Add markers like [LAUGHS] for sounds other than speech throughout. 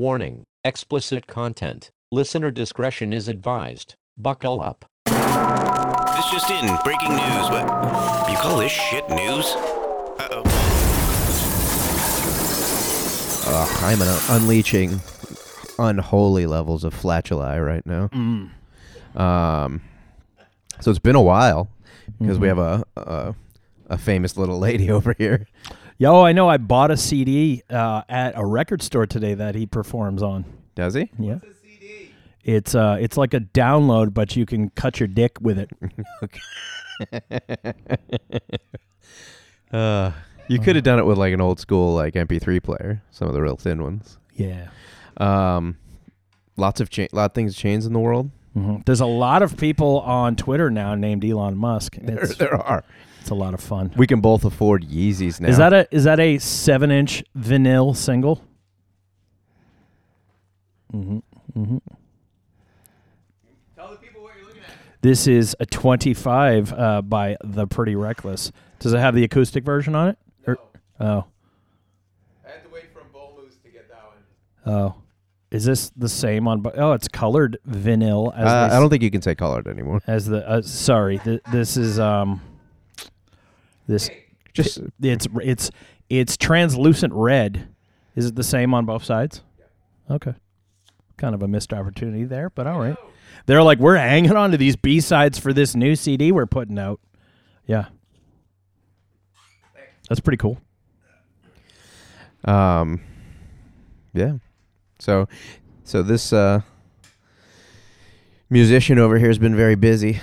Warning, explicit content. Listener discretion is advised. Buckle up. This just in, breaking news. What? You call this shit news? Uh-oh. Ugh, I'm un- unleashing unholy levels of flatuli right now. Um, so it's been a while because we have a, a a famous little lady [LAUGHS] over here. Yo, I know. I bought a CD uh, at a record store today that he performs on. Does he? Yeah. It's uh, it's like a download, but you can cut your dick with it. [LAUGHS] Uh, you could have done it with like an old school like MP3 player, some of the real thin ones. Yeah. Um, lots of cha- lot of things changed in the world. hmm There's a lot of people on Twitter now named Elon Musk. [LAUGHS] There, there are. It's a lot of fun. We can both afford Yeezys now. Is that a is that a seven inch vinyl single? Mm-hmm. Mm-hmm. Tell the people what you're looking at. This is a 25 uh, by The Pretty Reckless. Does it have the acoustic version on it? Or- oh, I had to wait from Bull Moose to get that one. oh. Is this the same on? bu- Oh, it's colored vinyl. As Uh, they I s- don't think you can say colored anymore. As the uh, sorry, th- this is um. This Just it's it's it's translucent red. Is it the same on both sides? Okay. Kind of a missed opportunity there, but all right. They're like, we're hanging on to these B sides for this new CD we're putting out. Yeah. That's pretty cool. Um, yeah. So, so this uh, musician over here has been very busy.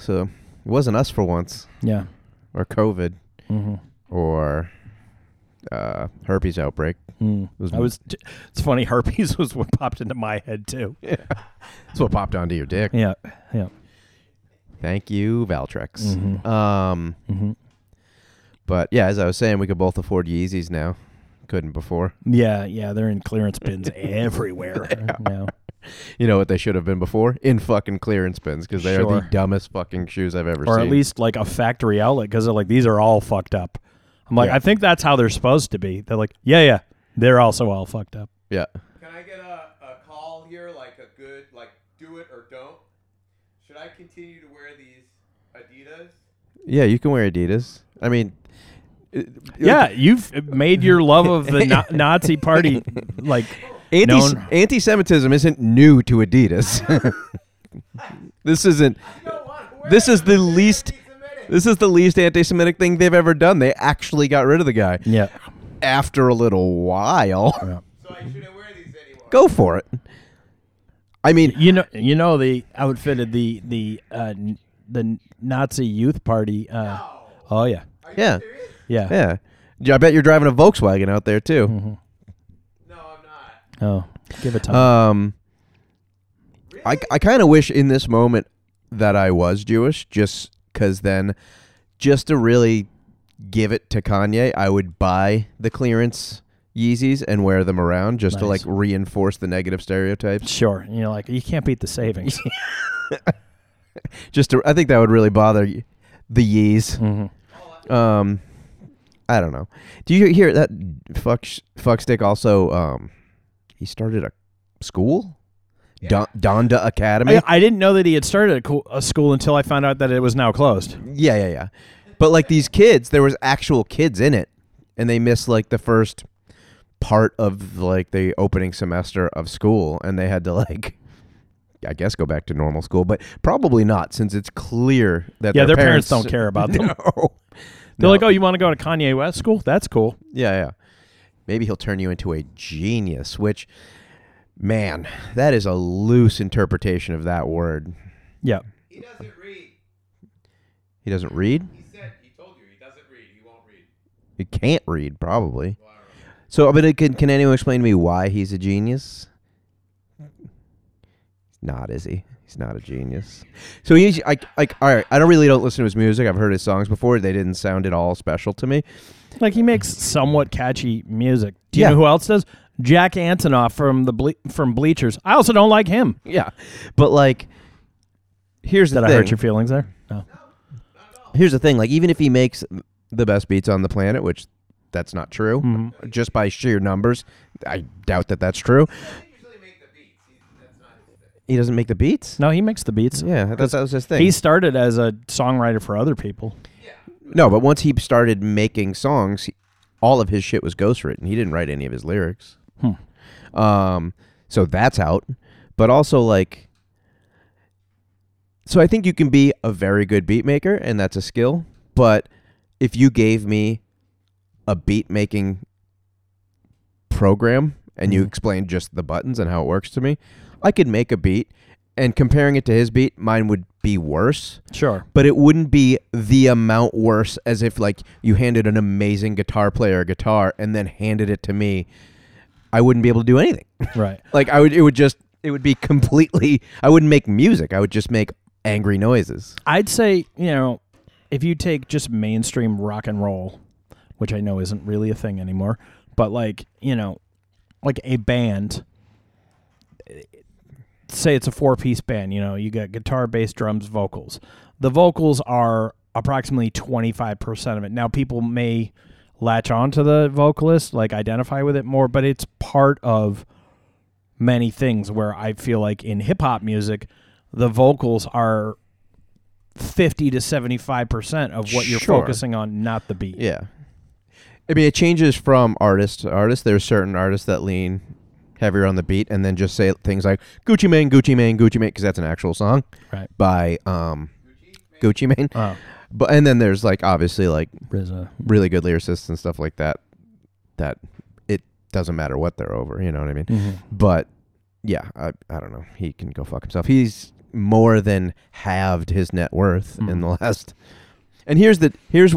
So it wasn't us for once, Yeah. Or COVID, Mm-hmm. or uh, herpes outbreak. Mm. was- I was. T- it's funny. Herpes [LAUGHS] was what popped into my head too. That's what popped onto your dick. Yeah. Yeah. Thank you, Valtrex. Mhm. Um, Mm-hmm. but yeah, as I was saying, we could both afford Yeezys now. Couldn't before. Yeah. Yeah. They're in clearance bins [LAUGHS] everywhere. now. [LAUGHS] You know what they should have been before? In fucking clearance bins because they are the dumbest fucking shoes I've ever or seen. Or at least like a factory outlet because they're like these are all fucked up. I'm like Yeah. I think that's how they're supposed to be. They're like yeah yeah they're also all fucked up. yeah. Can I get a, a call here, like a good, like do it or don't? Should I continue to wear these Adidas? Yeah, you can wear Adidas. I mean, Yeah, you've made your love of the [LAUGHS] na- Nazi party like [LAUGHS] anti known. anti-Semitism isn't new to Adidas. [LAUGHS] this isn't. This is the least. This is the least anti-Semitic thing they've ever done. They actually got rid of the guy Yeah, after a little while. Yeah. So I shouldn't wear these anymore. Go for it. I mean, you know you know they outfitted the the uh, n- the Nazi youth party. Uh, oh yeah, yeah, yeah. yeah. Yeah, I bet you're driving a Volkswagen out there too. No, I'm not. Oh, give it time. Um, I I kind of wish in this moment that I was Jewish, just because then, just to really give it to Kanye, I would buy the clearance Yeezys and wear them around just to like Nice. reinforce the negative stereotypes. sure, you know like you can't beat the savings. [LAUGHS] Just to, I think that would really bother y- the Yeez. Mhm. Um, I don't know. Do you hear that fuck sh- fuckstick also? Um, he started a school, Don- Donda Academy. I, I didn't know that he had started a, co- a school until I found out that it was now closed. Yeah, yeah, yeah. But like these kids, there was actual kids in it, and they missed like the first part of like the opening semester of school, and they had to like, I guess, go back to normal school, but probably not since it's clear that Yeah, their, their parents don't care about them. No. They're No. like, "Oh, you want to go to Kanye West school? That's cool." Yeah, yeah. Maybe he'll turn you into a genius, which, man, that is a loose interpretation of that word. Yeah. He doesn't read. He doesn't read. He said he told you he doesn't read. He won't read. He can't read, probably. Well, I don't. So, but it can can anyone explain to me why he's a genius? He's not, is he? He's not a genius. So he's like, like, all right. I don't really don't listen to his music. I've heard his songs before. They didn't sound at all special to me. Like he makes somewhat catchy music. Do you Yeah. know who else does? Jack Antonoff from the Ble- from Bleachers. I also don't like him. Yeah, but like, here's the Did I hurt your feelings there? No. here's the thing like even if he makes the best beats on the planet which that's not true. Mm-hmm. Just by sheer numbers, I doubt that that's true. usually make the beats. He's, that's not his thing. He doesn't make the beats. No, he makes the beats. Yeah, that's that was his thing. He started as a songwriter for other people. no, but once he started making songs, he, all of his shit was ghostwritten. He didn't write any of his lyrics. Hmm. Um, so that's out. But also like, so I think you can be a very good beat maker, and that's a skill. But if you gave me a beat making program and you Mhm. explained just the buttons and how it works to me, I could make a beat. And comparing it to his beat, mine would be worse Sure. but it wouldn't be the amount worse as if like you handed an amazing guitar player a guitar and then handed it to me. I wouldn't be able to do anything. [LAUGHS] Right. like I would it would just it would be completely I wouldn't make music. I would just make angry noises. I'd say, you know, if you take just mainstream rock and roll, which I know isn't really a thing anymore, but like, you know, like a band, say it's a four piece band, you know, you got guitar, bass, drums, vocals. The vocals are approximately 25% of it. Now, people may latch on to the vocalist, like identify with it more, but it's part of many things where I feel like in hip hop music, the vocals are 50 to 75% of what you're Sure. focusing on, not the beat. Yeah. I mean it changes from artist to artist. There's certain artists that lean heavier on the beat and then just say things like Gucci Mane, Gucci Mane, Gucci Mane because that's an actual song Right. by um Gucci Mane. Oh, But and then there's like obviously like RZA. really good lyricists and stuff like that that it doesn't matter what they're over you know what i mean Mhm. but yeah I, I don't know he can go fuck himself he's more than halved his net worth in the last and here's the here's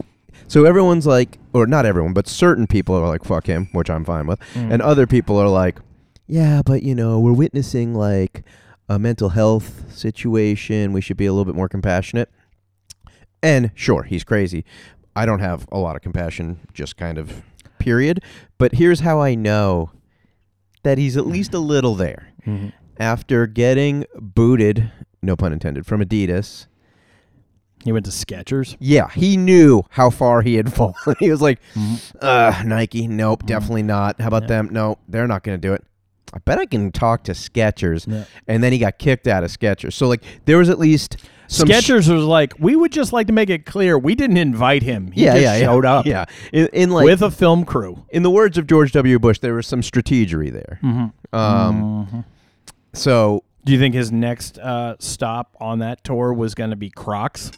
so everyone's like or not everyone but certain people are like fuck him which i'm fine with Mm. and other people are like yeah but you know we're witnessing like a mental health situation. We should be a little bit more compassionate. And sure he's crazy. I don't have a lot of compassion just kind of period. But here's how i know that he's at least a little there. Mhm. after getting booted no pun intended from adidas. He went to Skechers. yeah he knew how far he had [LAUGHS] fallen. He was like Mhm. uh nike nope definitely not. How about Yeah. them? No they're not going to do it i bet i can talk to skechers Yeah. and then he got kicked out of skechers so like there was at least some sh- Skechers was like, we would just like to make it clear we didn't invite him. He yeah, just yeah, showed yeah. up Yeah, in, in like with a film crew. in the words of George W. Bush, there was some strategery there. Mm-hmm. Um, so Do you think his next uh, stop on that tour was going to be Crocs?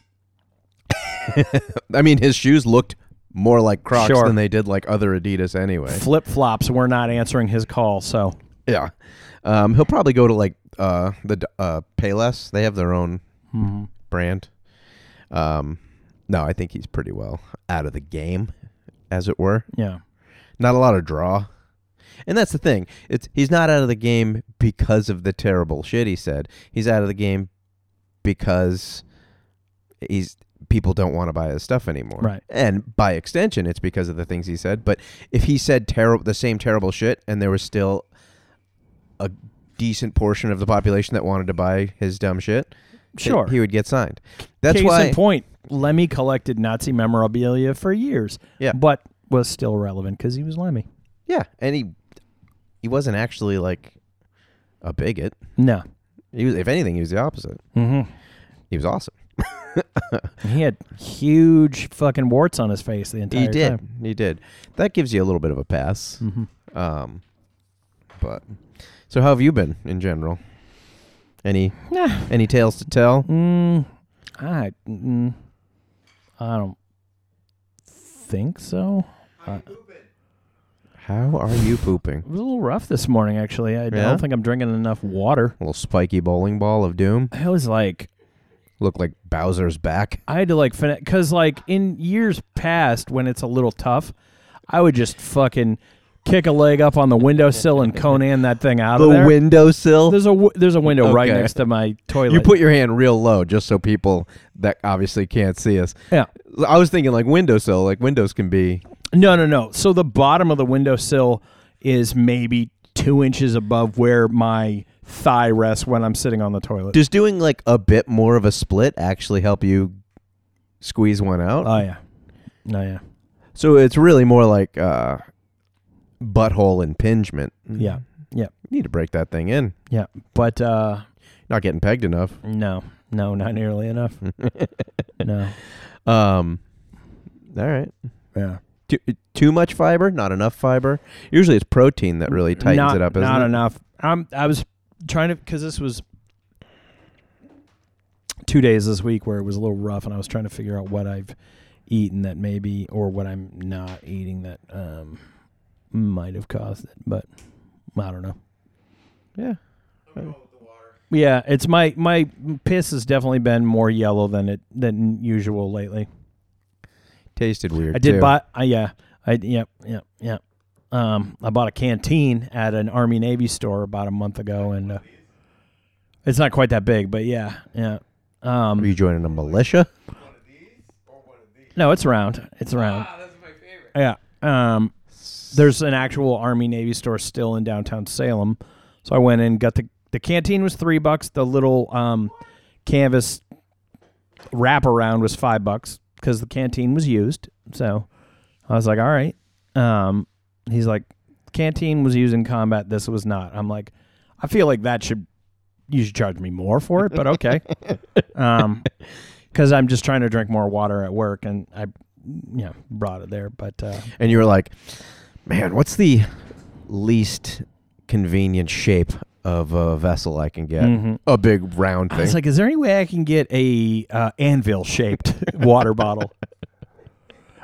[LAUGHS] I mean, his shoes looked more like Crocs Sure. than they did like other Adidas anyway. Flip flops were not answering his call, so Yeah, um, he'll probably go to like uh, the uh, Payless. They have their own Mhm. brand. Um, no, I think he's pretty well out of the game, as it were. yeah. Not a lot of draw. And that's the thing. It's he's not out of the game because of the terrible shit he said. He's out of the game because he's people don't want to buy his stuff anymore. Right. And by extension it's because of the things he said, but if he said terrible the same terrible shit and there was still a decent portion of the population that wanted to buy his dumb shit, Sure. he would get signed. That's Case why in point, Lemmy collected Nazi memorabilia for years. Yeah. But was still relevant because he was Lemmy. Yeah, and he he wasn't actually like a bigot. No. He was if anything he was the opposite. Mm-hmm. He was awesome. [LAUGHS] He had huge fucking warts on his face the entire He did. time. He did. That gives you a little bit of a pass. Mm-hmm. Um, but so how have you been in general? Any Nah. any tales to tell? Mm, I, mm, I don't think so. Uh, How are you pooping? it was a little rough this morning, actually. I Yeah? don't think I'm drinking enough water. A little spiky bowling ball of doom. I was like, Look like Bowser's back. I had to like finish because like in years past when it's a little tough, I would just fucking kick a leg up on the windowsill and Conan that thing out The of there. The windowsill. There's a w- there's a window right Okay. next to my toilet. You put your hand real low just so people that obviously can't see us. yeah. I was thinking like windowsill. Like windows can be. No, no, no. So the bottom of the windowsill is maybe two inches above where my thigh rests when I'm sitting on the toilet. Does doing like a bit more of a split actually help you squeeze one out? oh yeah, no yeah. So it's really more like uh, butthole impingement. Yeah. Yeah. You need to break that thing in. Yeah. But uh Not getting pegged enough. no. No, not nearly enough. [LAUGHS] no. Um, all right. Yeah. Too, too much fiber, not enough fiber. Usually it's protein that really tightens not, it up. Not it? enough. Um, I was trying to because this was two days this week where it was a little rough, and I was trying to figure out what I've eaten that maybe or what I'm not eating that um might have caused it, but I don't know. Yeah. Yeah, it's my my piss has definitely been more yellow than it than usual lately. Tasted weird. I did too. buy. I yeah. I yep yep yep. Um, I bought a canteen at an Army Navy store about a month ago, and uh, it's not quite that big, but yeah, yeah. Um, Are you joining a militia? no, it's round. It's round. Ah, that's my favorite. Yeah. Um, there's an actual Army Navy store still in downtown Salem, so I went in got the the canteen was three bucks. The little um, canvas wraparound was five bucks because the canteen was used. So I was like, all right. Um, he's like, canteen was used in combat. This was not. I'm like, I feel like that should you should charge me more for it, but okay. [LAUGHS] um, because I'm just trying to drink more water at work, and I, you know, brought it there. But uh, And you were like, man, what's the least convenient shape of a vessel I can get? Mhm. A big round thing. It's like, is there any way I can get a uh, anvil shaped [LAUGHS] water bottle?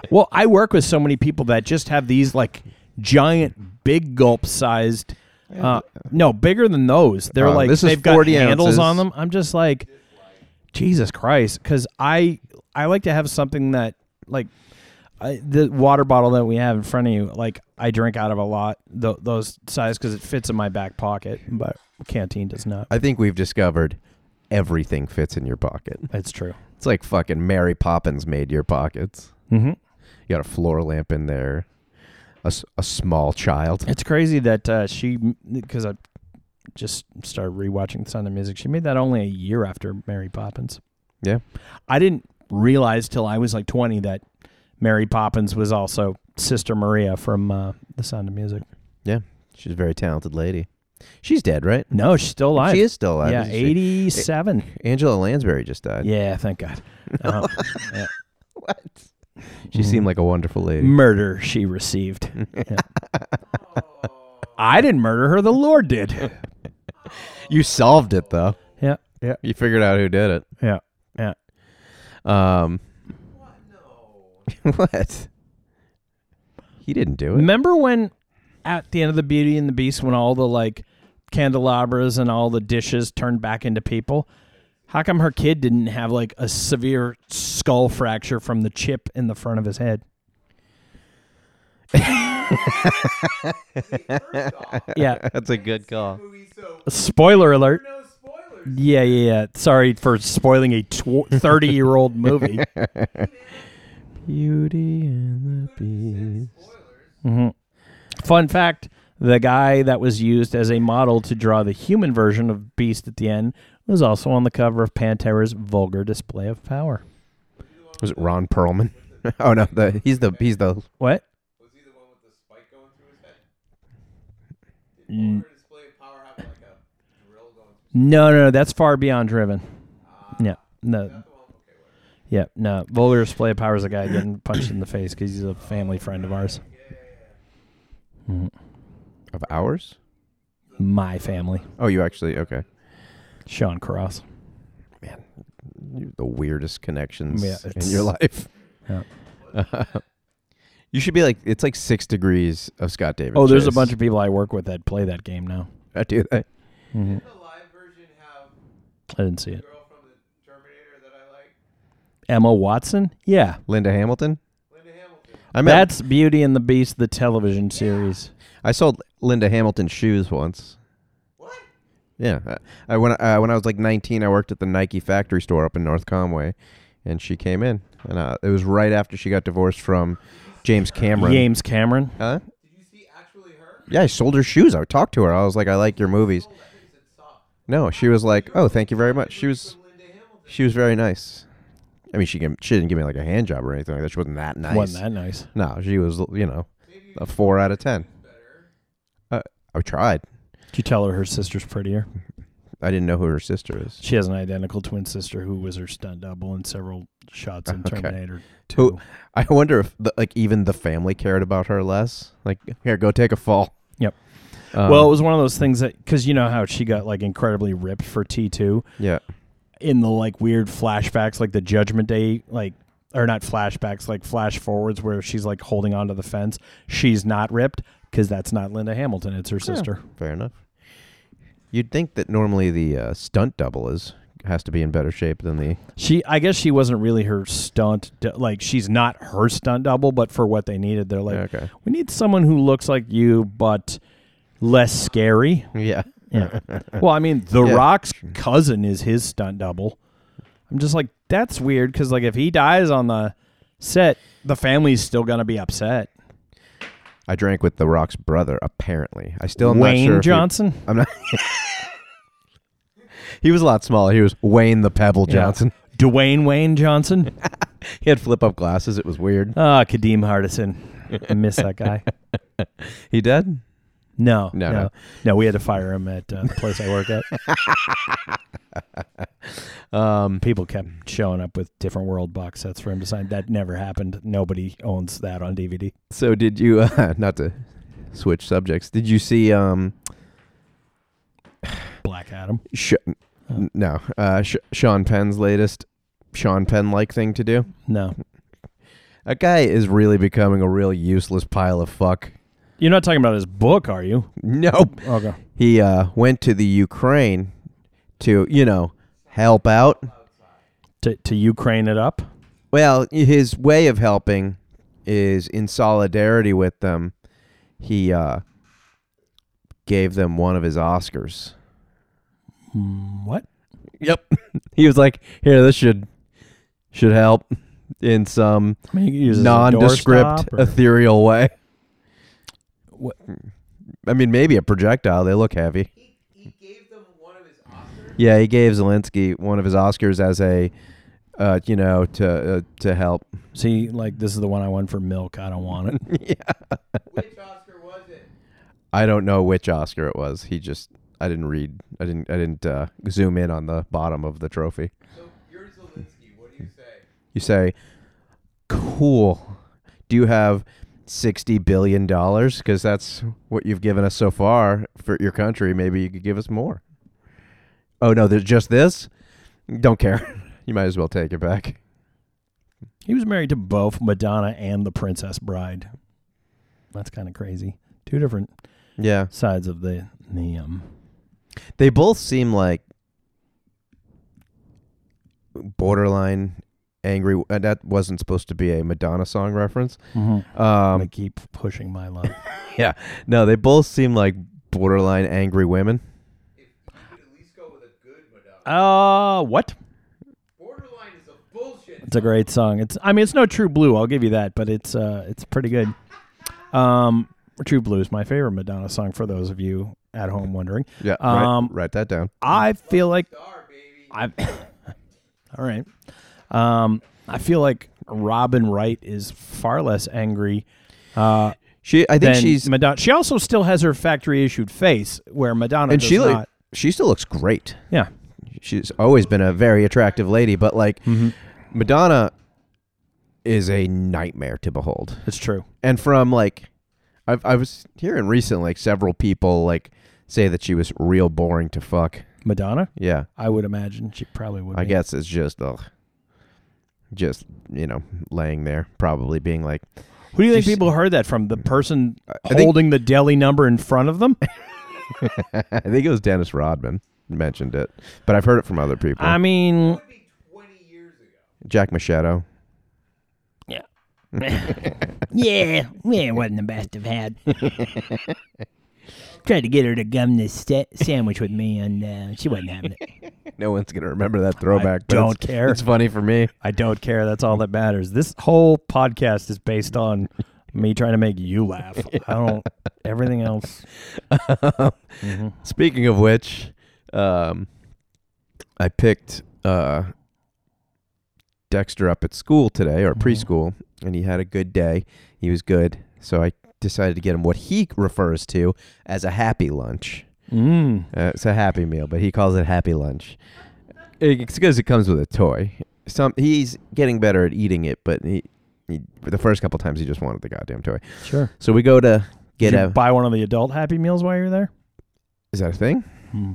Well, I work with so many people that just have these like giant, big gulp sized. Uh, no, bigger than those. They're Oh, like this is they've got 40 handles ounces. on them. I'm just like, Jesus Christ, because I I like to have something that like I, the water bottle that we have in front of you. Like I drink out of a lot th- those size because it fits in my back pocket, but canteen does not. I think we've discovered everything fits in your pocket. It's true. It's like fucking Mary Poppins made your pockets. Mm-hmm. You got a floor lamp in there, a, a small child. It's crazy that uh, she, because I just started rewatching Sound of Music. She made that only a year after Mary Poppins. Yeah. I didn't realize till I was like 20 that Mary Poppins was also Sister Maria from uh, The Sound of Music. Yeah, she's a very talented lady. She's dead, right? No, she's still alive. She is still alive. yeah, isn't she? 87. Angela Lansbury just died. yeah, thank God. Uh, [LAUGHS] yeah. What? She seemed like a wonderful lady. Murder she received. [LAUGHS] Yeah. I didn't murder her. The Lord did. [LAUGHS] You solved it though. Yeah, yeah, You figured out who did it. yeah, yeah. Um. [LAUGHS] what? He didn't do it. Remember when at the end of the Beauty and the Beast when all the like candelabras and all the dishes turned back into people? How come her kid didn't have like a severe skull fracture from the chip in the front of his head? [LAUGHS] yeah. That's a good call. Spoiler alert. Yeah, yeah, yeah. Sorry for spoiling a 30 year old movie. [LAUGHS] Beauty and the Beast. hmm Fun fact the guy that was used as a model to draw the human version of Beast at the end was also on the cover of Pantera's vulgar display of power. Was it Ron Perlman? [LAUGHS] oh no, the he's the he's the What? Was he the one with the spike going through his head? N- Or display of power have like a drill going through No, no, no, that's far beyond driven. Yeah, no, the one? Okay, whatever. Yeah, no. Vulgar display of power is a guy getting punched in the face because he's a family friend of ours. Mhm. of ours. My family, Oh, you actually okay? Sean Cross. Man, you the weirdest connections Yeah, in your life. Yeah. [LAUGHS] you should be like it's like six degrees of Scott Davis. Oh, there's a bunch of people I work with that play that game now. I do that. hmm Didn't the live version have I didn't see the it. girl from the Terminator that I like? Emma Watson? Yeah, Linda Hamilton. Linda Hamilton. I met. that's Beauty and the Beast, the television series. I sold Linda Hamilton shoes once. What? Yeah, I, I when I, uh, when I was like 19, I worked at the Nike factory store up in North Conway, and she came in, and uh, it was right after she got divorced from James Cameron. James Cameron. Huh? Did you see actually her? Yeah, I sold her shoes. I talked to her. I was like, I like your movies. I think it said soft. No, she was like, oh, thank you very much. She was she was very nice. I mean, she can, she didn't give me like a hand job or anything like that. She wasn't that nice. Wasn't that nice? No, she was you know a four out of ten. Uh, I tried. Did you tell her her sister's prettier? I didn't know who her sister is. She has an identical twin sister who was her stunt double in several shots in [LAUGHS] Okay. Terminator Who- 2. I wonder if the, like even the family cared about her less. Like, here, go take a fall. Yep. Um, well, it was one of those things that because you know how she got like incredibly ripped for T two yeah, in the like weird flashbacks, like the Judgment Day, like or not flashbacks, like flash forwards where she's like holding onto the fence. She's not ripped because that's not Linda Hamilton; it's her sister. fair enough. You'd think that normally the uh, stunt double is has to be in better shape than the. She, I guess, she wasn't really her stunt. d- Like she's not her stunt double, but for what they needed, they're like, okay. we need someone who looks like you but less scary. Yeah. Yeah. well, I mean, The Yeah. Rock's cousin is his stunt double. I'm just like, that's weird because, like, if he dies on the set, the family's still gonna be upset. I drank with The Rock's brother. Apparently, I still am Wayne not sure. if he- Johnson. I'm not. [LAUGHS] he was a lot smaller. He was Wayne the Pebble. Johnson. Dwayne Wayne Johnson. [LAUGHS] He had flip up glasses. It was weird. Ah, Kadeem Hardison. I miss that guy. [LAUGHS] He dead? No, No, no, no. no, We had to fire him at uh, the place I work at. [LAUGHS] Um, People kept showing up with different world box sets for him to sign. That never happened. Nobody owns that on DVD. so did you? Uh, [LAUGHS] not to switch subjects. Did you see? Um, Black Adam. Sh- n- no. Uh, Sh- Sean Penn's latest Sean Penn like thing to do. No, A guy is really becoming a real useless pile of fuck. You're not talking about his book, are you? Nope. Okay. He uh, went to the Ukraine to, you know, help out. To to Ukraine it up. Well, his way of helping is in solidarity with them. He uh, gave them one of his Oscars. Mm, what? Yep. [LAUGHS] he was like, "Here, this should should help in some I mean, you can use it as a nondescript, ethereal way." What- I mean, maybe a projectile. They look heavy. He, he gave them one of his Oscars. Yeah, he gave Zelensky one of his Oscars as a, uh, you know, to uh, to help. See, like this is the one I won for milk. I don't want it. [LAUGHS] yeah. Which Oscar was it? I don't know which Oscar it was. He just I didn't read. I didn't I didn't uh, zoom in on the bottom of the trophy. So you're Zelensky. What do you say? You say, "Cool. Do you have 60 billion dollars because that's what you've given us so far for your country. Maybe you could give us more." Oh no, there's just this? Don't care. [LAUGHS] You might as well take it back. He was married to both Madonna and the Princess Bride. That's kind of crazy. Two different Yeah. sides of the the um. They both seem like borderline angry. Uh, that wasn't supposed to be a Madonna song reference. I'm Um, gonna keep pushing my luck. [LAUGHS] yeah, no, they both seem like borderline angry women. If at least go with a good Madonna. uh, what? Borderline is a bullshit. It's a great song. It's I mean it's no True Blue, I'll give you that, but it's uh it's pretty good. [LAUGHS] Um True Blue is my favorite Madonna song for those of you at home wondering. Yeah, Um, write, write that down. I feel like Star, baby. I [LAUGHS] All right. Um I feel like Robin Wright is far less angry uh She, I think she's, Madonna. She also still has her factory issued face where Madonna and she, not. she still looks great. Yeah. She's always been a very attractive lady, but like Mhm. Madonna is a nightmare to behold. It's true. and from like I've, I was hearing recently like several people like say that she was real boring to fuck. Madonna? Yeah, I would imagine she probably would I be. guess it's just ugh, just you know laying there, probably being like, Who do you think people heard that from? The person I think- holding the deli number in front of them? [LAUGHS] I think it was Dennis Rodman mentioned it, but I've heard it from other people. I mean, That would be 20 years ago. Jack Machado. [LAUGHS] Yeah, yeah, it wasn't the best I've had. [LAUGHS] Tried to get her to gum this sta- sandwich with me, and uh, she wasn't having it. [LAUGHS] No one's gonna remember that throwback. I don't it's- care. It's funny for me. I don't care. That's all that matters. This whole podcast is based on me trying to make you laugh. I don't. Everything else. [LAUGHS] Mhm. Speaking of which, um, I picked uh, Dexter up at school today or preschool, and he had a good day. He was good, so I decided to get him what he refers to as a happy lunch. Mm. Uh, it's a happy meal, but he calls it happy lunch. It's because it comes with a toy. Some he's getting better at eating it, but he, he the first couple times he just wanted the goddamn toy. Sure. So we go to get Did you a. buy one of the adult Happy Meals while you're there? Is that a thing? Hmm.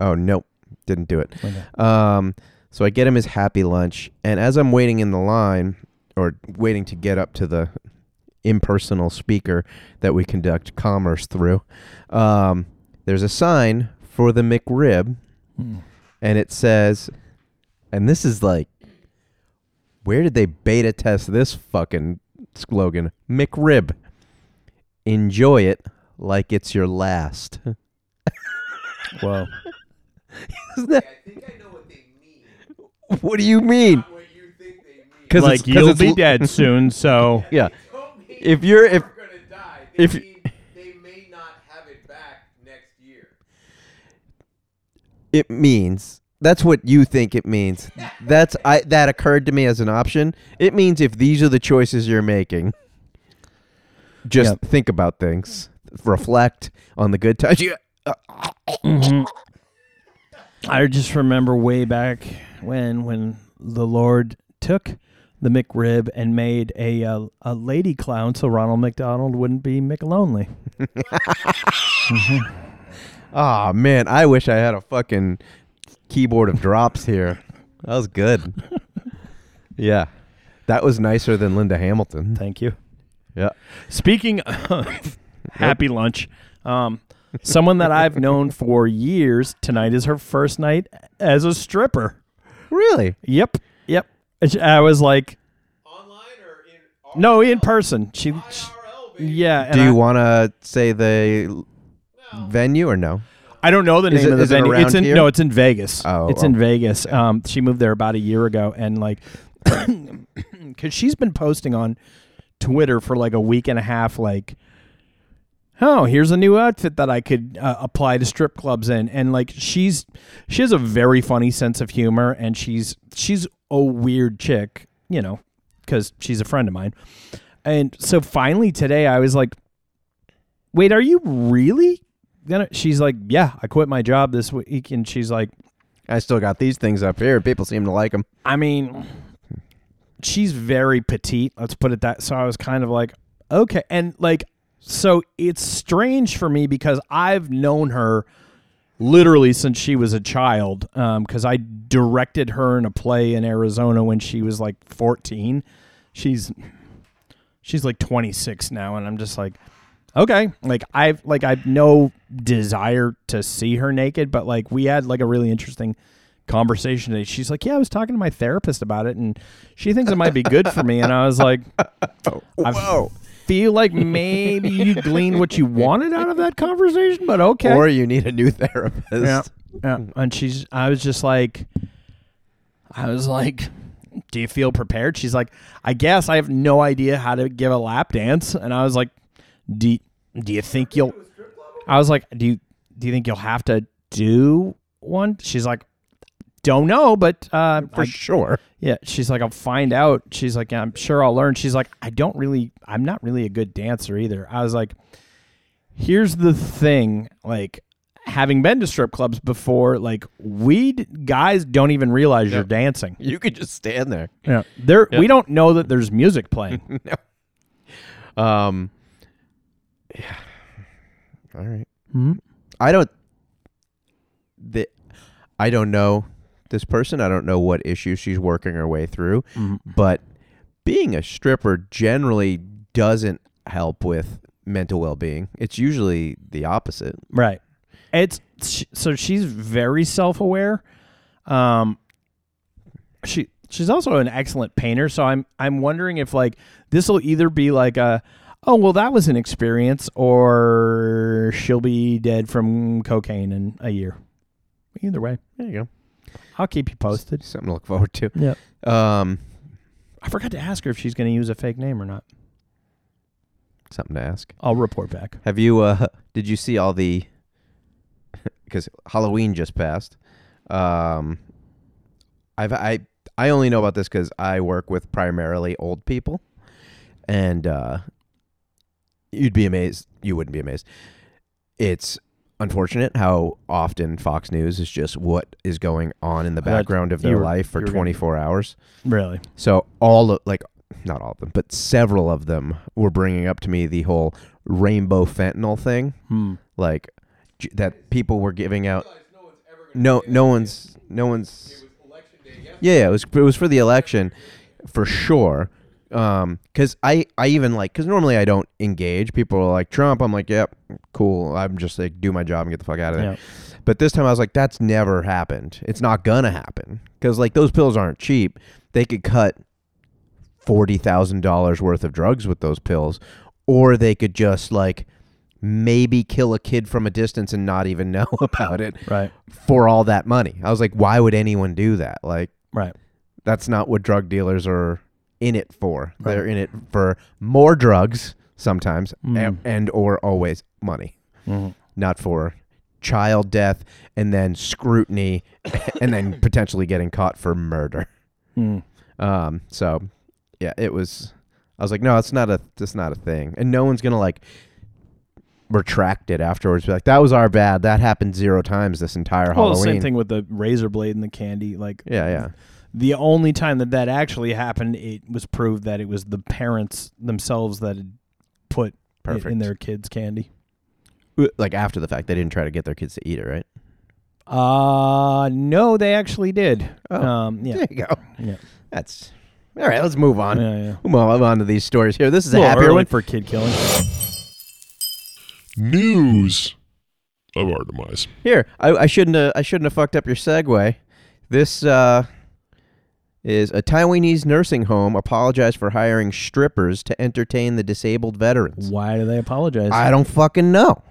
Oh nope, didn't do it. Okay. Um, so I get him his happy lunch, and as I'm waiting in the line or waiting to get up to the impersonal speaker that we conduct commerce through, um, there's a sign for the McRib, Hmm. and it says, and this is like, where did they beta test this fucking slogan? McRib. Enjoy it like it's your last. [LAUGHS] Whoa. Isn't that- I think I know what they mean. what do you mean? Not what you think they mean. Because like you'll be dead soon, so [LAUGHS] Yeah. Don't mean If you're if gonna die. If- mean they may not have it back next year. it means that's what you think it means. That's I that occurred to me as an option. It means if these are the choices you're making, just Yep. think about things, reflect on the good times. You, Mhm. I just remember way back when when the Lord took the McRib and made a uh, a lady clown so Ronald McDonald wouldn't be McLonely. oh [LAUGHS] man, I wish I had a fucking keyboard of drops here. That was good. [LAUGHS] yeah, that was nicer than Linda Hamilton. Thank you. Yeah. Speaking of [LAUGHS] happy lunch, um, someone that I've known for years, tonight is her first night as a stripper. Really? Yep, yep. I was like, Online or in no, in person. She, she IRL, baby. yeah. and Do I- you want to say the venue or no? I don't know the Is name it- of the is it venue. around it's in here? no, it's in Vegas. Oh, it's in oh, Vegas. Um, she moved there about a year ago, and like, [COUGHS] because she's been posting on Twitter for like a week and a half, like, oh, here's a new outfit that I could uh, apply to strip clubs in, and like, she's she has a very funny sense of humor, and she's she's a weird chick, you know, because she's a friend of mine, and so finally today I was like, wait, are you really? Gonna, she's like, yeah, I quit my job this week, and she's like, I still got these things up here. People seem to like them. I mean, she's very petite. Let's put it that. So I was kind of like, okay, and like, so it's strange for me because I've known her literally since she was a child. Um, because I directed her in a play in Arizona when she was like fourteen. She's she's like twenty six now, and I'm just like. Okay, like I've like I've no desire to see her naked, but like we had like a really interesting conversation today. She's like, "Yeah, I was talking to my therapist about it, and she thinks it might be good for me." And I was like, [LAUGHS] oh, "I feel like [LAUGHS] maybe you gleaned what you wanted out of that conversation, but okay." Or you need a new [LAUGHS] therapist. yeah, yeah. And she's, I was just like, I was like, "Do you feel prepared?" She's like, "I guess I have no idea how to give a lap dance," and I was like, "Do do you think you'll?" I was like, "Do you do you think you'll have to do one?" She's like, "Don't know, but uh, For I- sure. yeah." She's like, "I'll find out." She's like, "I'm sure I'll learn." She's like, "I don't really, I'm not really a good dancer either." I was like, "Here's the thing, like." Having been to strip clubs before, like we guys don't even realize you're dancing. You could just stand there. Yeah, there we don't know that there's music playing. [LAUGHS] Um. Yeah. All right. Hmm? I don't. The, I don't know this person. I don't know what issues she's working her way through. But being a stripper generally doesn't help with mental well-being. It's usually the opposite. Right. It's so she's very self-aware. Um she she's also an excellent painter, so I'm I'm wondering if like this will either be like a oh well that was an experience or she'll be dead from cocaine in a year. Either way, There you go. I'll keep you posted. Something to look forward to. Yeah. Um, I forgot to ask her if she's going to use a fake name or not. something to ask. I'll report back. Have you? Uh, [LAUGHS] did you see all the? [LAUGHS] Because Halloween just passed. Um, I've I I only know about this because I work with primarily old people, and uh, you'd be amazed. You wouldn't be amazed. It's unfortunate how often Fox News is just what is going on in the background of you their were- life for you were gonna- 24 hours. Really? So all of like not all of them, but several of them were bringing up to me the whole rainbow fentanyl thing, Hmm. like j- that people were giving out. No one's ever gonna No, say that no again. one's, no one's. It was election day. Yeah, yeah, it was it was for the election, for sure. Um, cause I I even like cause normally I don't engage. People are like Trump. I'm like, yep, cool. I'm just like do my job and get the fuck out of there. Yeah. But this time I was like, that's never happened. It's not gonna happen because like those pills aren't cheap. They could cut forty thousand dollars worth of drugs with those pills, or they could just like maybe kill a kid from a distance and not even [LAUGHS] know about it Right. for all that money. I was like, why would anyone do that? Like Right. that's not what drug dealers are in it for. Right. They're in it for more drugs sometimes Mm. and, and or always money, Mhm. not for child death and then scrutiny [LAUGHS] and then potentially getting caught for murder. Mm. Um so yeah, it was I was like, no, it's not a it's not a thing. And no one's going to like retract it afterwards be like that was our bad. That happened zero times this entire Well, the Halloween. same thing with the razor blade and the candy. Like, Yeah, yeah. The only time that that actually happened, it was proved that it was the parents themselves that had put it Perfect. in their kids' candy. like after the fact they didn't try to get their kids to eat it, right? Uh no, they actually did. Oh. Um, yeah, There you go. yeah, That's all right. Let's move on. yeah, yeah. We'll move on to these stories here. This is a Well, happier one. for kid killing. News of our demise. Here, I, I shouldn't have. I shouldn't have fucked up your segue. This uh, is a Taiwanese nursing home apologized for hiring strippers to entertain the disabled veterans. Why do they apologize? I don't fucking know.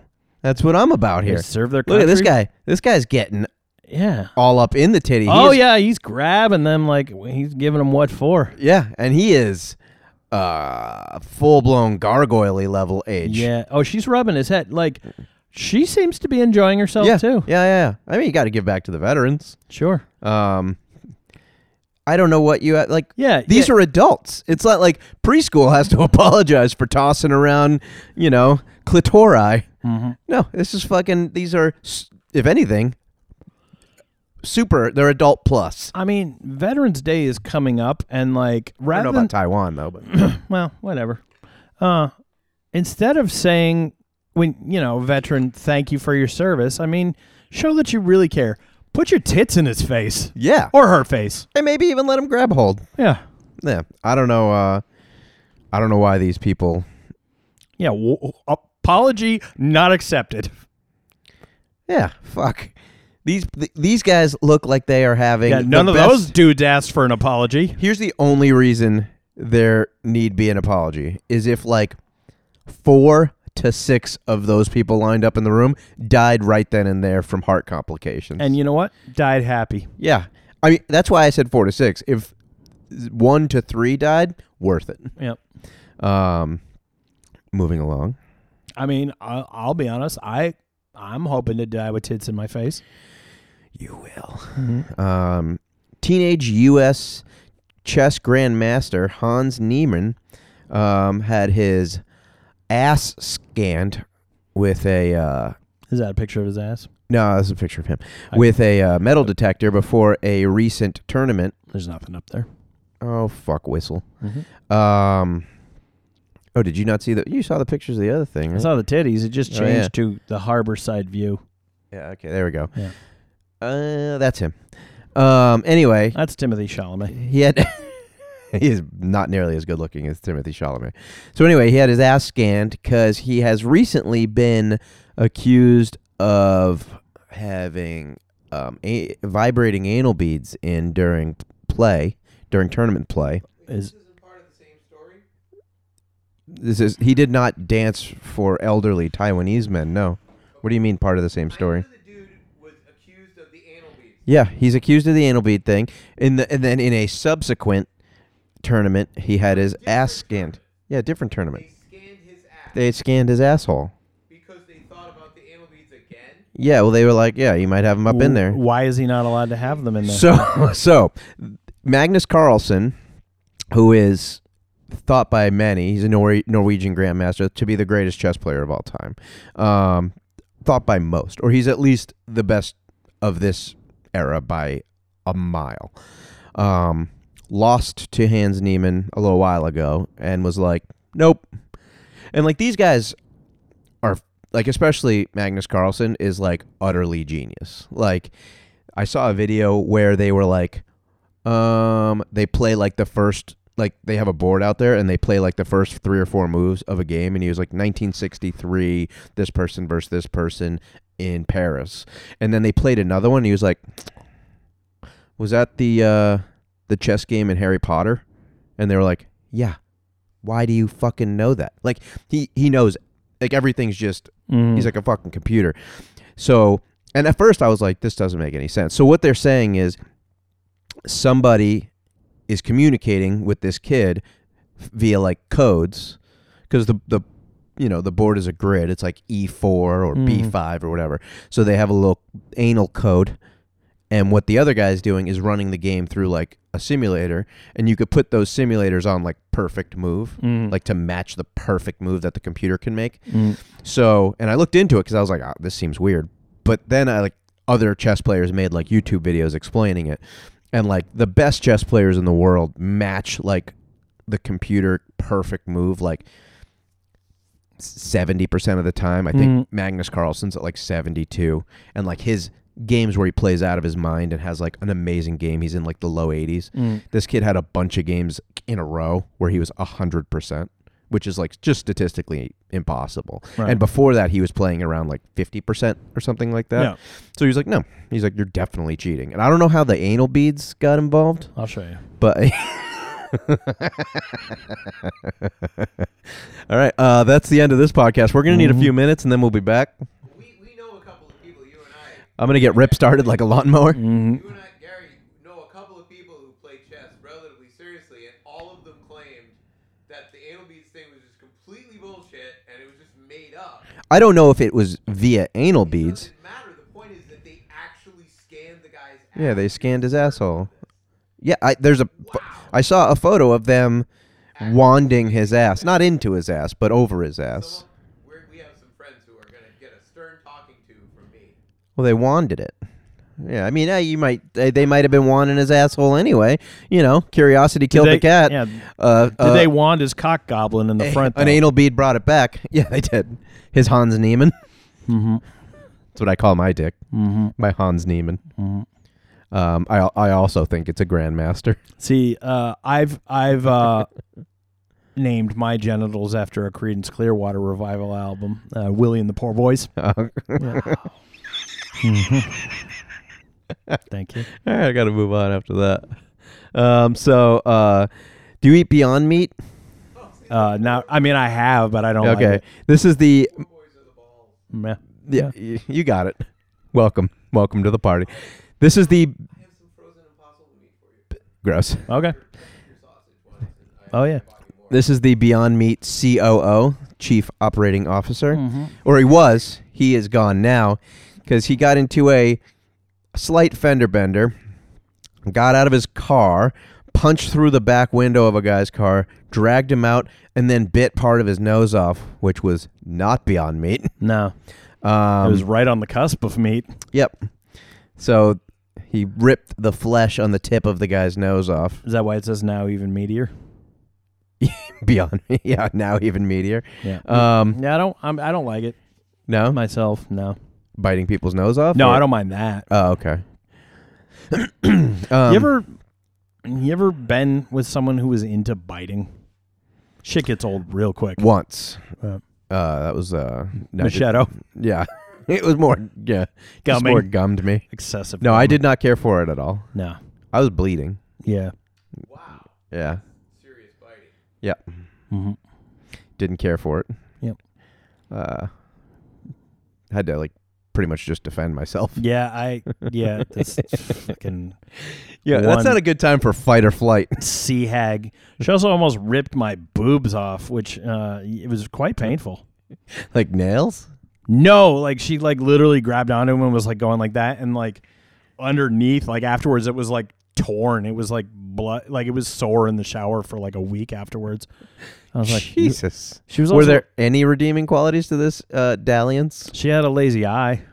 That's what I'm about They here. serve their country. Look at this guy. This guy's getting Yeah. all up in the titty. Oh He's- yeah, he's grabbing them like he's giving them what for? yeah, and he is uh full blown gargoyle level age. Yeah. Oh, she's rubbing his head. Like she seems to be enjoying herself yeah, too. Yeah, yeah, yeah. I mean, you got to give back to the veterans. Sure. Um, I don't know what you like. Yeah. These yeah. are adults. It's not like preschool has to [LAUGHS] apologize for tossing around, you know, clitori. Mhm. No, this is fucking. These are, s- if anything, super. They're adult plus. I mean, Veterans Day is coming up, and like I don't rather know than about Taiwan though, but [CLEARS THROAT] well, whatever. Uh, instead of saying when you know veteran, thank you for your service. I mean, show that you really care. Put your tits in his face yeah, or her face. and maybe even let him grab hold. Yeah. Yeah, I don't know. Uh, I don't know why these people. Yeah. W- apology not accepted. Yeah, fuck. These th- these guys look like they are having Yeah. the None of best- those dudes asked for an apology. Here's the only reason there need be an apology is if like four to six of those people lined up in the room died right then and there from heart complications. And you know what? Died happy. yeah, I mean that's why I said four to six. If one to three died, worth it. Yep. Um, moving along. I mean, I'll, I'll be honest. I I'm hoping to die with tits in my face. You will. Um, teenage U.S. chess grandmaster Hans Niemann um, had his ass scanned with a uh, Is that a picture of his ass? no, that's a picture of him I- with a uh, metal detector before a recent tournament. There's nothing up there. Oh fuck, whistle. Mhm. Um, oh, did you not see the? You saw the pictures of the other thing, I right? saw the titties. It just Oh, changed yeah. to the harbor side view. yeah. Okay, there we go. Yeah. Uh, that's him. Um. Anyway, That's Timothée Chalamet. he had [LAUGHS] [LAUGHS] he is not nearly as good looking as Timothée Chalamet. So anyway, he had his ass scanned because he has recently been accused of having um, a- vibrating anal beads in during play during tournament play. Is isn't part of the same story. This is he did not dance for elderly Taiwanese men. No. What do you mean part of the same story? I knew the dude was accused of the anal beads. Yeah, he's accused of the anal bead thing. In the and then in a subsequent tournament, he had his ass scanned. Yeah, different tournament. They scanned his ass They scanned his asshole. because they thought about the anal beads again. Yeah, well, they were like, yeah, you might have him up in there. Why is he not allowed to have them in there? So, [LAUGHS] so Magnus Carlsen, who is thought by many, he's a Nor- Norwegian grandmaster to be the greatest chess player of all time. Um, thought by most, or he's at least the best of this era by a mile. Um, lost to Hans Niemann a little while ago and was like, nope. And like these guys are like, especially Magnus Carlsen is like utterly genius. Like, I saw a video where they were like, um, they play like the first, like they have a board out there and they play like the first three or four moves of a game, and he was like 1963, this person versus this person in Paris, and then they played another one. He was like, was that the uh the chess game in Harry Potter? And they were like, yeah. Why do you fucking know that? Like he he knows like everything's just Mm. He's like a fucking computer. So, and at first I was like, this doesn't make any sense. So what they're saying is somebody is communicating with this kid via like codes because the the you know the board is a grid. It's like E4 or Mm. B5 or whatever. So they have a little anal code. And what the other guy's doing is running the game through like a simulator, and you could put those simulators on like perfect move, Mm. like to match the perfect move that the computer can make. Mm. So, and I looked into it because I was like, oh, this seems weird. But then I like other chess players made like YouTube videos explaining it, and like the best chess players in the world match like the computer perfect move like seventy percent of the time. I think Mm. Magnus Carlsen's at like seventy two, and like his games where he plays out of his mind and has like an amazing game. He's in like the low eighties. Mm. This kid had a bunch of games in a row where he was hundred percent, which is like just statistically impossible. Right. And before that, he was playing around like fifty percent or something like that. Yeah. So he's like, no, he's like, you're definitely cheating. And I don't know how the anal beads got involved, I'll show you. but. [LAUGHS] All right, uh, that's the end of this podcast. We're gonna need a Mhm. few minutes, and then we'll be back. We, we know a couple of people, you and I. I'm gonna get rip started like a lawnmower. [LAUGHS] Mhm. You and I, Gary, know a couple of people who play chess relatively seriously, and all of them claimed that the anal beads thing was just completely bullshit and it was just made up. I don't know if it was via anal It beads. doesn't matter. The point is that they actually scanned the guy's ass. Yeah, they scanned his asshole. Yeah, I, there's a. I saw a photo of them wanding his ass, not into his ass, but over his ass. Someone- we're, we have some friends who are going to get a stern talking to from me. Well, they wanded it. Yeah, I mean, you might they, they might have been wanding his asshole anyway. You know, curiosity killed Did the cat. Yeah. Uh, Did uh, they wand his cock goblin in the front? An though? anal bead brought it back. [LAUGHS] Yeah, they did. His Hans Niemann. Mm-hmm. That's what I call my dick. Mm-hmm. My Hans Niemann. Mm-hmm. Um, I I also think it's a grandmaster. [LAUGHS] See, uh, I've I've uh, [LAUGHS] named my genitals after a Creedence Clearwater revival album, uh, Willie and the Poor Boys. [LAUGHS] Thank you. All right, I got to move on after that. Um, so, uh, do you eat Beyond Meat? Uh, now, I mean, I have, but I don't. okay, Like this is the Boys are the balls. it. Meh. yeah, y- you got it. Welcome, welcome to the party. This is the I have some frozen impossible meat for you. gross. Okay. Your sausage ones. and I Oh yeah. bought you more. This is the Beyond Meat COO, Chief Operating Officer, Mm-hmm. or he was. He is gone now because he got into a slight fender bender, got out of his car, punched through the back window of a guy's car, dragged him out, and then bit part of his nose off, which was not Beyond Meat. No, [LAUGHS] Um, it was right on the cusp of meat. Yep. So he ripped the flesh on the tip of the guy's nose off. Is that why it says now even meteor? [LAUGHS] Beyond, [LAUGHS] yeah, now even meteor. Yeah. Um, yeah, I don't. I'm, I don't like it no, myself. No. Biting people's nose off. No, or- I don't mind that. Oh, okay. [CLEARS THROAT] um, you ever, you ever been with someone who was into biting? Shit gets old real quick. once? Uh, Uh, that was uh, no, I did- Yeah, [LAUGHS] it was more. Yeah, just Gumming. more gummed me. excessive. No, I did not care for it at all. No. I was bleeding. Yeah. Wow. Yeah, Serious biting. yeah, Mm-hmm. didn't care for it. Yep. Uh, had to like pretty much just defend myself. [LAUGHS] Yeah, I. Yeah, that's [LAUGHS] fucking Yeah, that's not a good time for fight or flight. [LAUGHS] sea hag. She also almost ripped my boobs off, which uh, it was quite painful. like nails. No, like she like literally grabbed onto him and was like going like that, and like underneath, like afterwards, it was like torn. It was like blood, like it was sore in the shower for like a week afterwards. I was like, Jesus. She was Were also- there any redeeming qualities to this uh, dalliance? She had a lazy eye.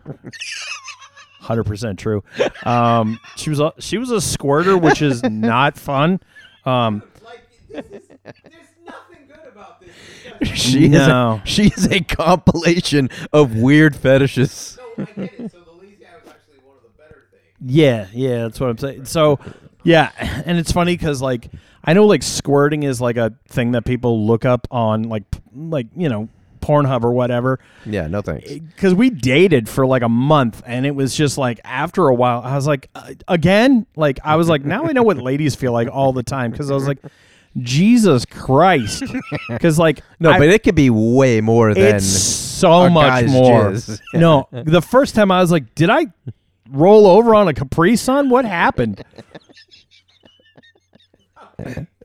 Hundred percent true. Um, she was a she was a squirter, which is not fun. Um, Like this is there's nothing good about this. She No. is a, she is a compilation of weird fetishes. No, I get it. So the lazy eye was actually one of the better things. Yeah, yeah, that's what I'm saying. So, yeah, [LAUGHS] and it's funny because like I know like squirting is like a thing that people look up on like p- like you know Pornhub or whatever. Yeah, no thanks. because we dated for like a month and it was just like after a while i was like uh, again like i was like now i know what [LAUGHS] ladies feel like all the time because i was like jesus christ [LAUGHS] because like No, I- but it could be way more than it's so much more jizz. no the first time i was like did i roll over on a capri sun what happened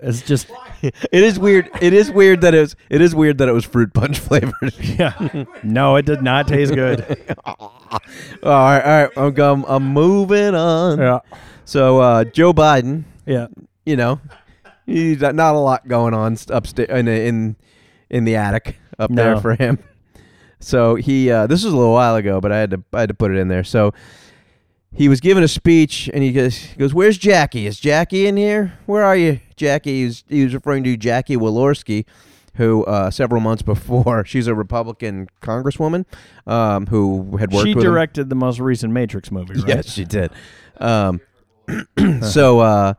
it's just [LAUGHS] it is weird. It is weird that it was. It is weird that it was fruit punch [LAUGHS] flavored. yeah no it did not taste good [LAUGHS] all right, all right. I'm going, I'm moving on. yeah So uh, Joe Biden, yeah you know, he's not a lot going on upstairs in in in the attic up there No. for him. So he uh, this was a little while ago, but I had to I had to put it in there. So he was giving a speech, and he goes he goes Where's Jackie? Is Jackie in here? Where are you, Jackie? He was, he was referring to Jackie Walorski. Who uh, several months [LAUGHS] before she's a Republican congresswoman um, who had worked she with him. directed the most recent matrix movie right Yes, she did. Um, [CLEARS THROAT] so uh,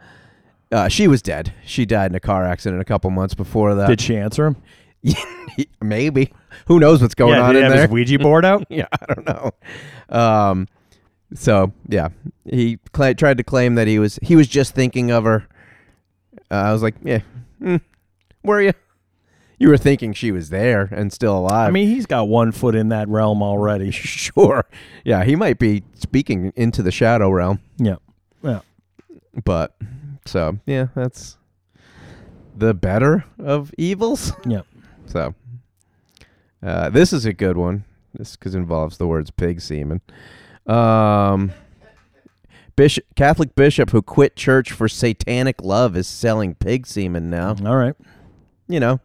uh, she was dead. She died in a car accident a couple months before that. did she answer him [LAUGHS] Maybe. Who knows what's going yeah, on did in have there? his Ouija board out? [LAUGHS] yeah, I don't know. Um, so yeah, he cla tried to claim that he was he was just thinking of her. Uh, I was like, yeah, mm, were you? You were thinking she was there and still alive. I mean, he's got one foot in that realm already. [LAUGHS] sure. Yeah, he might be speaking into the shadow realm. Yeah, yeah. But so yeah, that's the better of evils. Yeah. [LAUGHS] So uh, this is a good one. This because involves the words pig semen. Um, bishop, Catholic bishop who quit church for satanic love is selling pig semen now. All right, You know,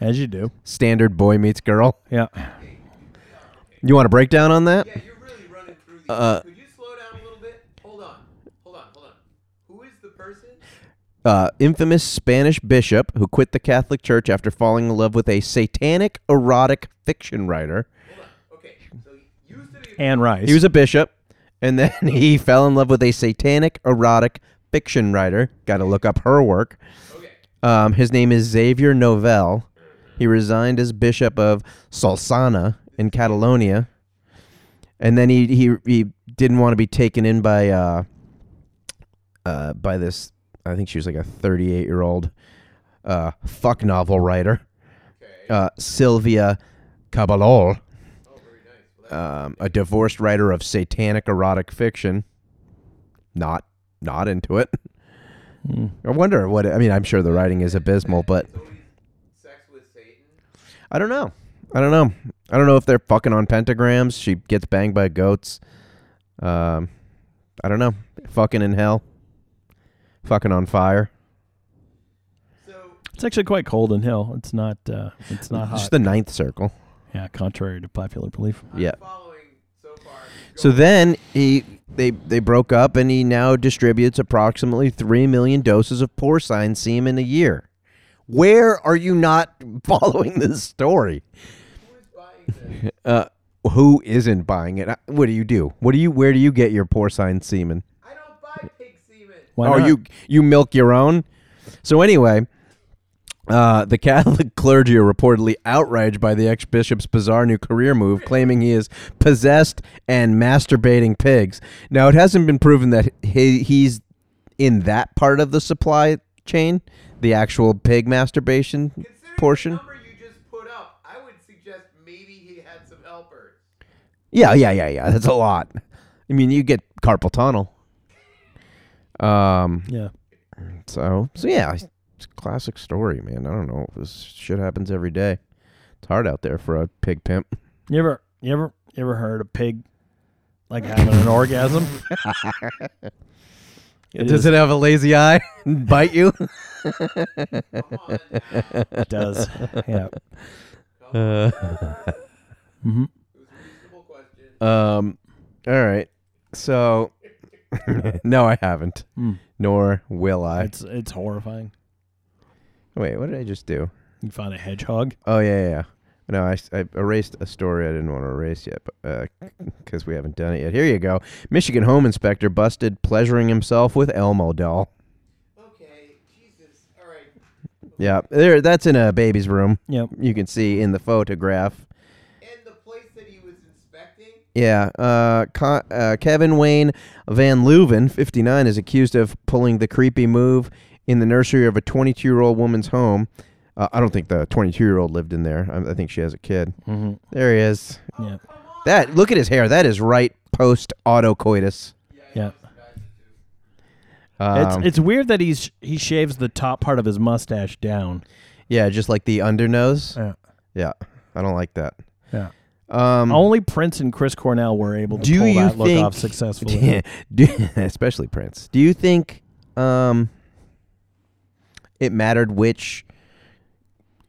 as you do. standard boy meets girl. Yeah. You want a breakdown on that? Yeah, you're really running through these. Uh, Could you slow down a little bit? Hold on. Hold on. Hold on. Who is the person? uh, infamous Spanish bishop who quit the Catholic Church after falling in love with a satanic erotic fiction writer. Hold on. Okay. So he used to be. Anne Rice. He was a bishop, and then [LAUGHS] he fell in love with a satanic erotic fiction writer. Got to look up her work. Okay. Um, his name is Xavier Novell. He resigned as bishop of Solsona in Catalonia, and then he he, he didn't want to be taken in by uh, uh, by this. I think she was like a 38 year old uh, fuck novel writer, Okay. uh, Silvia Caballol, oh, very nice. Well, that, um, a divorced writer of satanic erotic fiction. Not not into it. Hmm. I wonder what. I mean, I'm sure the writing is abysmal, but sex with Satan. I don't know. I don't know. I don't know if they're fucking on pentagrams. She gets banged by goats. Um, I don't know. Fucking in hell. Fucking on fire. So It's actually quite cold in hell. It's not. Uh, it's not hot. Just the ninth circle. Yeah, contrary to popular belief. I'm Yeah. following so far. So then he they they broke up and he now distributes approximately three million doses of porcine semen a year. Where are you not [LAUGHS] following this story? who is buying this? [LAUGHS] Uh, who isn't buying it? Uh, What do you do? What do you? Where do you get your porcine semen? I don't buy pig semen. Why oh, not? you you milk your own. So anyway, uh, the Catholic [LAUGHS] clergy are reportedly outraged by the ex-bishop's bizarre new career move, claiming he is possessed and masturbating pigs. Now, it hasn't been proven that he, he's in that part of the supply chain, the actual pig masturbation Considering portion. the number you just put up, I would suggest maybe he had some helpers. Yeah, yeah, yeah, yeah. That's a lot. I mean, you get carpal tunnel. Um, Yeah. So, so yeah, it's a classic story, man. I don't know. This shit happens every day. It's hard out there for a pig pimp. You ever, you ever, you ever heard a pig like having an orgasm? It [LAUGHS] Does is- it have a lazy eye? And bite you? It does. yeah. Uh, hmm um. All right. So, [LAUGHS] no, I haven't. Mm. Nor will I. It's it's horrifying. Wait, what did I just do? You found a hedgehog. Oh yeah, yeah. yeah. No, I erased a story I didn't want to erase yet, but [LAUGHS] because we haven't done it yet. Here you go. Michigan home inspector busted pleasuring himself with Elmo doll. Okay, Jesus. All right. Yeah, there. That's in a baby's room. Yep. You can see in the photograph. And the place that he was inspecting. Yeah, uh, Co- uh, Kevin Wayne Van Leuven, 59, is accused of pulling the creepy move in the nursery of a 22 year old woman's home. Uh, I don't think the 22 year old lived in there. I, I think she has a kid. Mm-hmm. There he is. Yeah. That look at his hair. That is right post autocoitus. Yeah. Um, it's it's weird that he's he shaves the top part of his mustache down. yeah, just like the undernose. Yeah. Yeah, I don't like that. Yeah. Um, Only Prince and Chris Cornell were able to Do pull you that look off successfully. [LAUGHS] do, [LAUGHS] especially Prince. Do you think um, it mattered which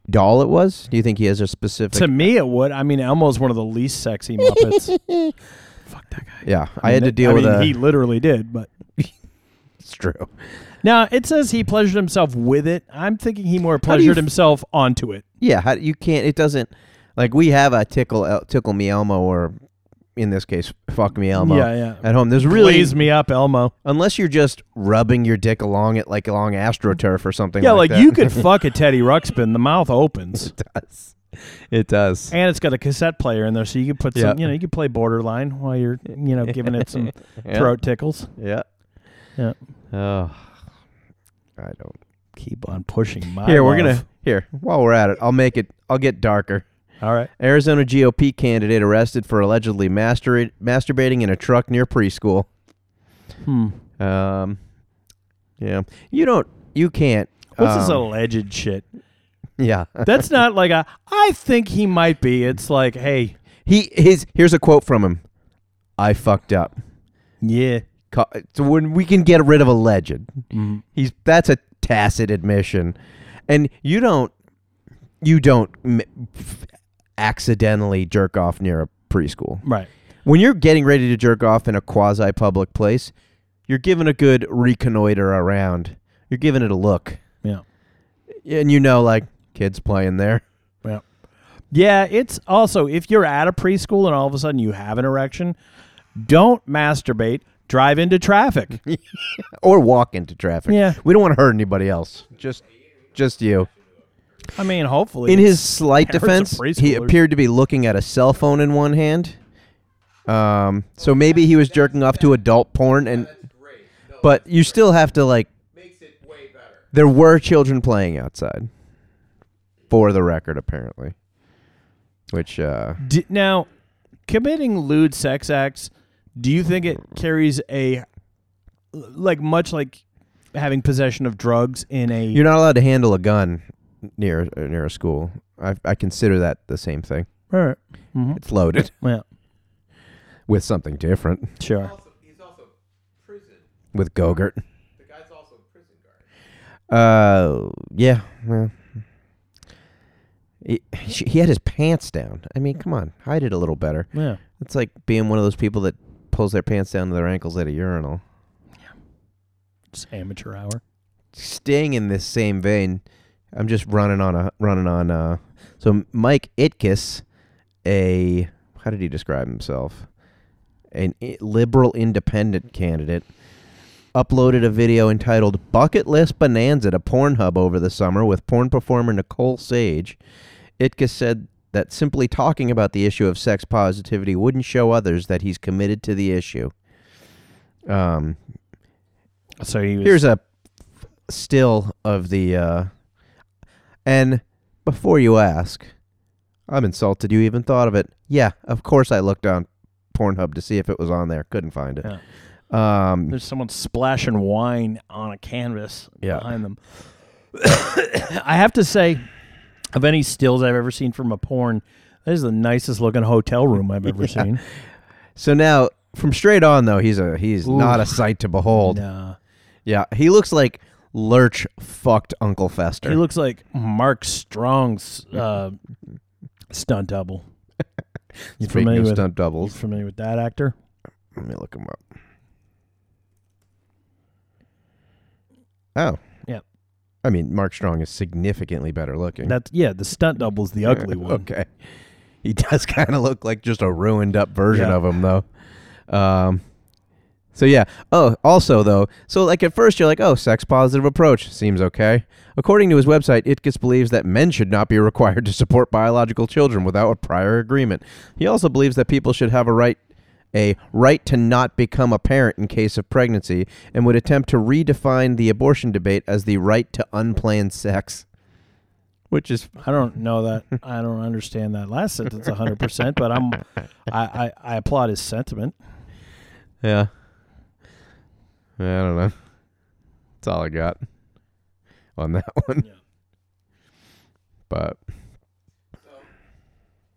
doll it was? Do you think he has a specific? to me, it would. I mean, Elmo's one of the least sexy Muppets. [LAUGHS] Fuck that guy. yeah, I, had to deal I with mean, a. He literally did, but [LAUGHS] it's true. now it says he pleasured himself with it. I'm thinking he more How do you pleasured f- himself onto it. Yeah, how, you can't. It doesn't. Like we have a tickle tickle me Elmo, or in this case, fuck me Elmo. Yeah, yeah. At home, there's really Blaze me up, Elmo. unless you're just rubbing your dick along it like along astroturf or something. Yeah, like, like you could fuck a [LAUGHS] Teddy Ruxpin. The mouth opens, it does. It does. and it's got a cassette player in there, so you could put some. Yeah. You know, you could play Borderline while you're, you know, giving it some [LAUGHS] Yeah. throat tickles. Yeah. Yeah. Oh, I don't. Keep on pushing my. Here, we're love. gonna here while we're at it. I'll make it. I'll get darker. All right. Arizona GOP candidate arrested for allegedly mastur- masturbating in a truck near preschool. Hmm. Um, yeah, you don't. You can't. What's this um, alleged shit? Yeah, That's not like a. I think he might be. It's like, hey, he his. Here's a quote from him. I fucked up. yeah. So when we can get rid of alleged, Mhm. he's that's a tacit admission, and you don't. You don't accidentally jerk off near a preschool. Right. when you're getting ready to jerk off in a quasi public place, you're giving a good reconnoiter around. You're giving it a look. Yeah. And you know, like, kids playing there. Yeah. Yeah, it's also if you're at a preschool and all of a sudden you have an erection, don't masturbate. Drive into traffic. [LAUGHS] Or walk into traffic. Yeah. We don't want to hurt anybody else. Just just you. I mean, hopefully. In his slight defense, he appeared to be looking at a cell phone in one hand. Um, so maybe he was jerking off to adult porn and but you still have to like makes it way better. there were children playing outside. For the record, apparently. Which uh D- now, committing lewd sex acts, do you think it carries a like much like having possession of drugs in a You're not allowed to handle a gun near near a school. I I consider that the same thing. All right. Mhm. It's loaded Yeah, with something different. sure. Also, he's also prison. With Gogurt. The guy's also a prison guard. Uh, yeah. Well, he, he had his pants down. I mean, come on, hide it a little better. Yeah. It's like being one of those people that pulls their pants down to their ankles at a urinal. Yeah. It's amateur hour. Staying in this same vein, I'm just running on a running on. Uh, so Mike Itkis, a how did he describe himself? An i- liberal independent candidate, uploaded a video entitled "Bucket List Bonanza" to Pornhub over the summer with porn performer Nicole Sage. Itkis said that simply talking about the issue of sex positivity wouldn't show others that he's committed to the issue. Um, So he was Here's a still of the uh and before you ask, I'm insulted you even thought of it. Yeah, of course I looked on Pornhub to see if it was on there. Couldn't find it. Um There's someone splashing wine on a canvas Yeah. behind them. [COUGHS] I have to say, of any stills I've ever seen from a porn, that is the nicest looking hotel room I've ever [LAUGHS] seen. so now from straight on though, he's a he's not a sight to behold. Nah. Yeah, he looks like Lurch fucked Uncle Fester. He looks like Mark Strong's uh, stunt double. [LAUGHS] You Speaking familiar of with stunt you doubles, familiar with that actor? let me look him up. Oh, Yeah. I mean, Mark Strong is significantly better looking. That's yeah. The stunt double's the ugly [LAUGHS] one. Okay. He [LAUGHS] does kind of look like just a ruined up version Yeah. of him, though. Um, so yeah. Oh, also though, so like at first you're like, oh, sex positive approach seems okay. According to his website, Itkis believes that men should not be [LAUGHS] required to support biological children without a prior agreement. He also believes that people should have a right a right to not become a parent in case of pregnancy and would attempt to redefine the abortion debate as the right to unplanned sex. Which is I don't know that. [LAUGHS] I don't understand that last sentence hundred percent. But I'm. I, I I applaud his sentiment. Yeah. Yeah, I don't know. That's all I got on that [LAUGHS] one. Yeah. But So,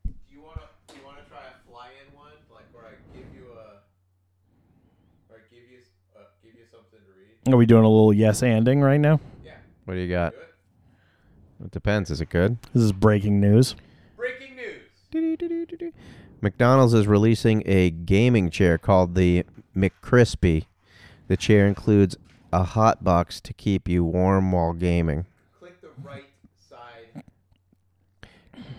do you want to do you want to try a fly-in one, like where I give you a, or I give you s- uh, give you something to read? Are we doing a little yes anding right now? Yeah, what do you got? do it. It depends. Is it good? This is breaking news. Breaking news. McDonald's is releasing a gaming chair called the McCrispy. The chair includes a hot box to keep you warm while gaming. Click the right side.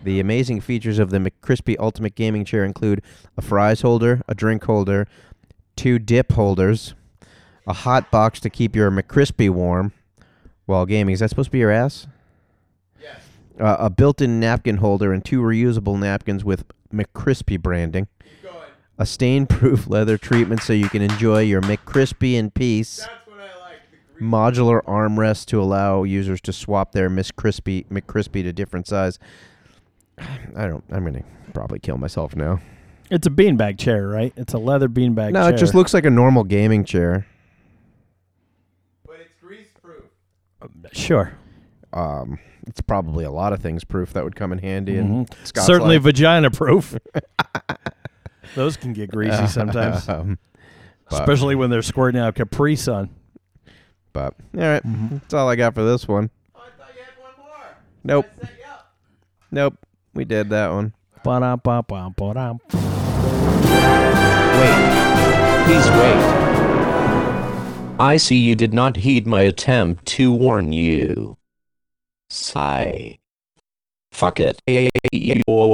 The amazing features of the McCrispy Ultimate Gaming Chair include a fries holder, a drink holder, two dip holders, a hot box to keep your McCrispy warm while gaming. Is that supposed to be your ass? Yes. Uh, a built-in napkin holder and two reusable napkins with McCrispy branding. Keep going. A stain-proof [LAUGHS] leather treatment so you can enjoy your McCrispy in peace. That's what I like. Modular armrest to allow users to swap their Miss Crispy McCrispy to different size. [SIGHS] I don't. I'm gonna probably kill myself now. It's a beanbag chair, right? It's a leather beanbag no, chair. it just looks like a normal gaming chair. but it's grease-proof. sure. Um, it's probably a lot of things proof that would come in handy. And Mhm. Certainly vagina proof. [LAUGHS] Those can get greasy [LAUGHS] sometimes, Um, but- especially when they're squirting out Capri Sun. but all right, that's all I got for this one. Oh, I thought you had one more. Nope, I set you up. nope, we did that one. Ba-dum-ba-bum-ba-dum. Wait. Please wait. I see you did not heed my attempt to warn you. Sigh. Fuck it. Yo.